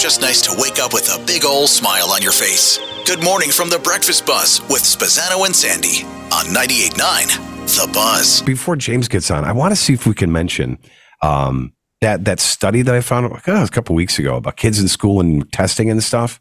Sometimes it's just nice to wake up with a big ol' smile on your face. Good morning from the Breakfast Buzz with Spazzano and Sandy on 98.9 The Buzz. Before James gets on, I want to see if we can mention um, that that study that I found oh, a couple weeks ago about kids in school and testing and stuff.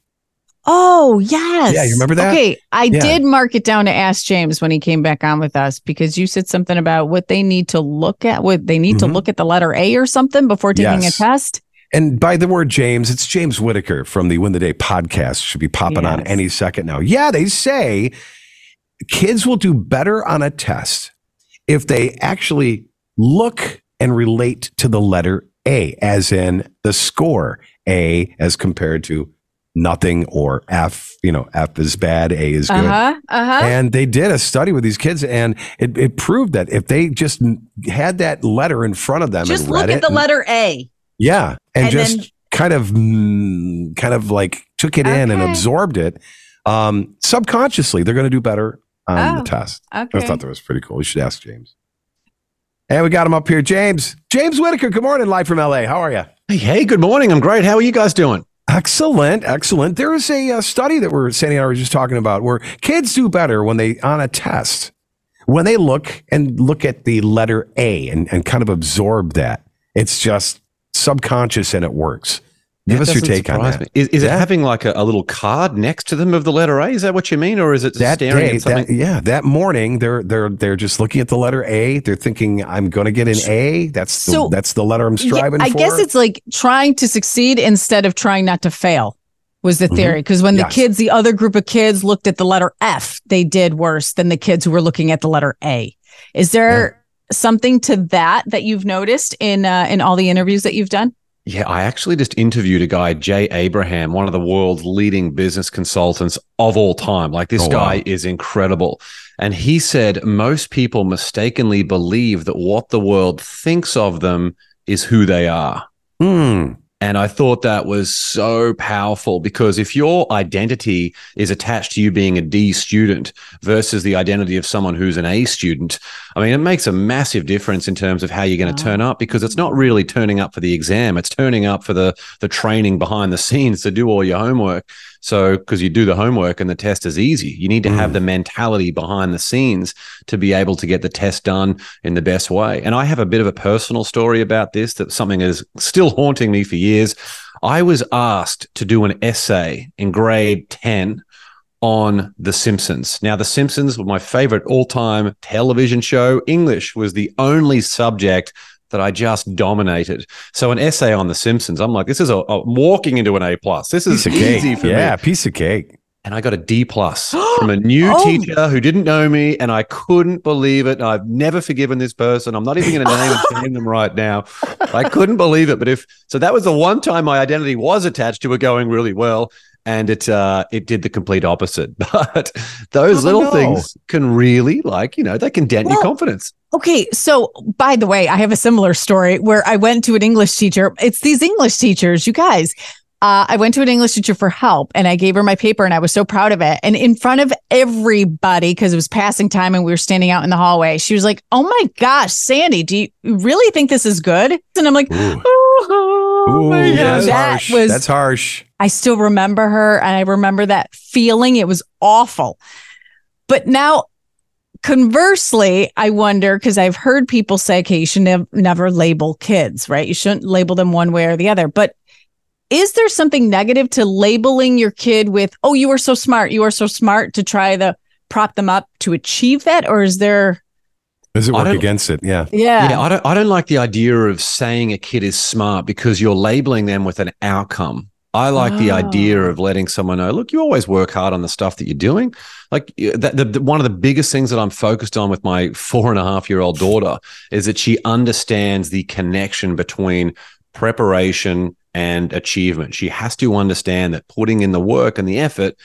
Oh, yes. Yeah, you remember that? Okay, I Yeah. did mark it down to ask James when he came back on with us because you said something about what they need to look at. What they need to Mhm. look at the letter A or something before taking Yes. a test. And by the word James, it's James Whittaker from the Win the Day podcast. Should be popping on any second now. Yeah, they say kids will do better on a test if they actually look and relate to the letter A, as in the score A as compared to nothing or F. You know, F is bad, A is good. Uh huh. Uh huh. And they did a study with these kids, and it, it proved that if they just had that letter in front of them Just and look read at it, the and- letter A. yeah, and, And just then- kind of, mm, kind of like took it in and absorbed it. Um, subconsciously, they're going to do better on the Oh, test. I thought that was pretty cool. We should ask James. And we got him up here, James. James Whittaker. Good morning, live from LA. How are you? Hey, hey, good morning. I'm great. How are you guys doing? Excellent, excellent. There is a, uh study that we're Sandy and I were just talking about where kids do better when they on a test when they look and look at the letter A and, and kind of absorb that. It's just subconscious and it works. Give That us your take on surprise that. me. Is, is Yeah. it having like a, a little card next to them of the letter A? Is that what you mean, or is it that staring day, at something? that, yeah, that morning they're they're they're just looking at the letter A. They're thinking, "I'm going to get an A. That's the, So- that's the letter I'm Yeah, striving I for." guess it's like trying to succeed instead of trying not to fail was the Mhm. theory. Because when Yes. the kids, the other group of kids looked at the letter F, they did worse than the kids who were looking at the letter A. Is there something to that that you've noticed in uh, in all the interviews that you've done? Yeah, I actually just interviewed a guy, Jay Abraham, one of the world's leading business consultants of all time. Like this Oh, guy wow. is incredible. And he said most people mistakenly believe that what the world thinks of them is who they are. Hmm. And I thought that was so powerful because if your identity is attached to you being a D student versus the identity of someone who's an A student, I mean, it makes a massive difference in terms of how you're going to turn up because it's not really turning up for the exam. It's turning up for the, the training behind the scenes to do all your homework. So, because you do the homework and the test is easy, you need to have mm. the mentality behind the scenes to be able to get the test done in the best way. And I have a bit of a personal story about this that something is still haunting me for years. I was asked to do an essay in grade 10 on The Simpsons. Now, The Simpsons were my favorite all time television show. English was the only subject that I just dominated. So, an essay on The Simpsons, I'm like, this is a, a walking into an A plus. This is cake. easy for yeah, me. Yeah, piece of cake. And I got a D plus from a new Oh. teacher who didn't know me, and I couldn't believe it. I've never forgiven this person. I'm not even going to name and shame them right now. I couldn't believe it. But if so, that was the one time my identity was attached to it going really well, and it uh, it did the complete opposite. But those Oh, little no. things can really, like you know, they can dent your confidence. Okay, so by the way, I have a similar story where I went to an English teacher. It's these English teachers, you guys. Uh, I went to an English teacher for help and I gave her my paper and I was so proud of it. And in front of everybody, because it was passing time and we were standing out in the hallway, she was like, Oh my gosh, Sandy, do you really think this is good? And I'm like, Ooh. Oh, my gosh. that's That harsh. was that's harsh. I still remember her and I remember that feeling. It was awful. But now, conversely, I wonder because I've heard people say, okay, you should nev- never label kids, right? You shouldn't label them one way or the other. But is there something negative to labeling your kid with, oh, you are so smart, you are so smart to try to prop them up to achieve that? Or is there Does it work against it? Yeah. yeah. Yeah, I don't I don't like the idea of saying a kid is smart because you're labeling them with an outcome. I like the idea Oh. of letting someone know, look, you always work hard on the stuff that you're doing. Like y- that, the, the, one of the biggest things that I'm focused on with my four and a half year old daughter is that she understands the connection between preparation and achievement. She has to understand that putting in the work and the effort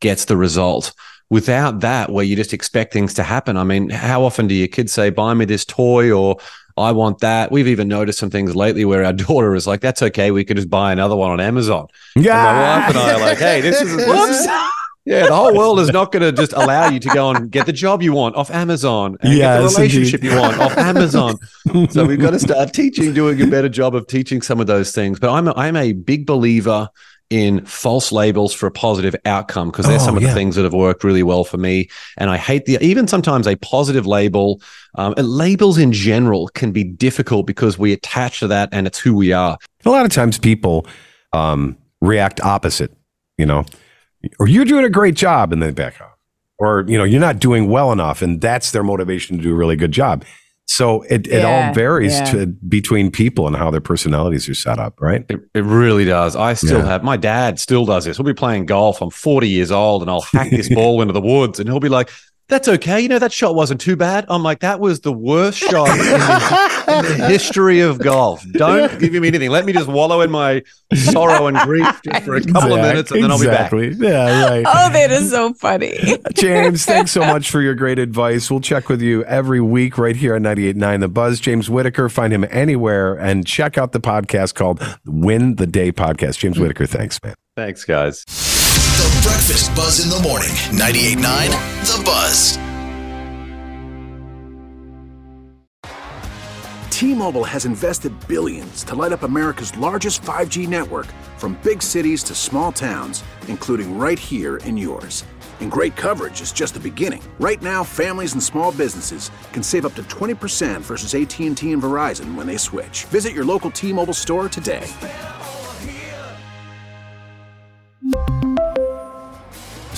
gets the result. Without that, where you just expect things to happen. I mean, how often do your kids say, buy me this toy or I want that? We've even noticed some things lately where our daughter is like, that's okay. We could just buy another one on Amazon. And my wife and I are like, hey, this is, this is yeah, the whole world is not going to just allow you to go and get the job you want off Amazon and get the relationship indeed. you want off Amazon. so we've got to start teaching, doing a better job of teaching some of those things. But I'm a, I'm a big believer in false labels for a positive outcome because they're Oh, some of yeah. the things that have worked really well for me. And I hate the even sometimes a positive label. Um, labels in general can be difficult because we attach to that and it's who we are. A lot of times people um, react opposite, you know, or you're doing a great job and they back off, or, you know, you're not doing well enough. And that's their motivation to do a really good job. So it, it Yeah, all varies yeah. to between people and how their personalities are set up, right? It, it really does. I still Yeah. have my dad still does this. We'll be playing golf. I'm 40 years old and I'll hack this ball into the woods and he'll be like, that's okay. You know, that shot wasn't too bad. I'm like, that was the worst shot in the, in the history of golf. Don't give me anything. Let me just wallow in my sorrow and grief just for a couple of minutes and then I'll be back. Yeah, right. Oh, that is so funny. James, thanks so much for your great advice. We'll check with you every week right here on 98.9 The Buzz. James Whittaker, find him anywhere and check out the podcast called Win the Day Podcast. James Whittaker, thanks, man. Thanks, guys. Breakfast Buzz in the morning. 98.9 The Buzz. T-Mobile has invested billions to light up America's largest 5G network from big cities to small towns, including right here in yours. And great coverage is just the beginning. Right now, families and small businesses can save up to 20% versus AT&T and Verizon when they switch. Visit your local T-Mobile store today.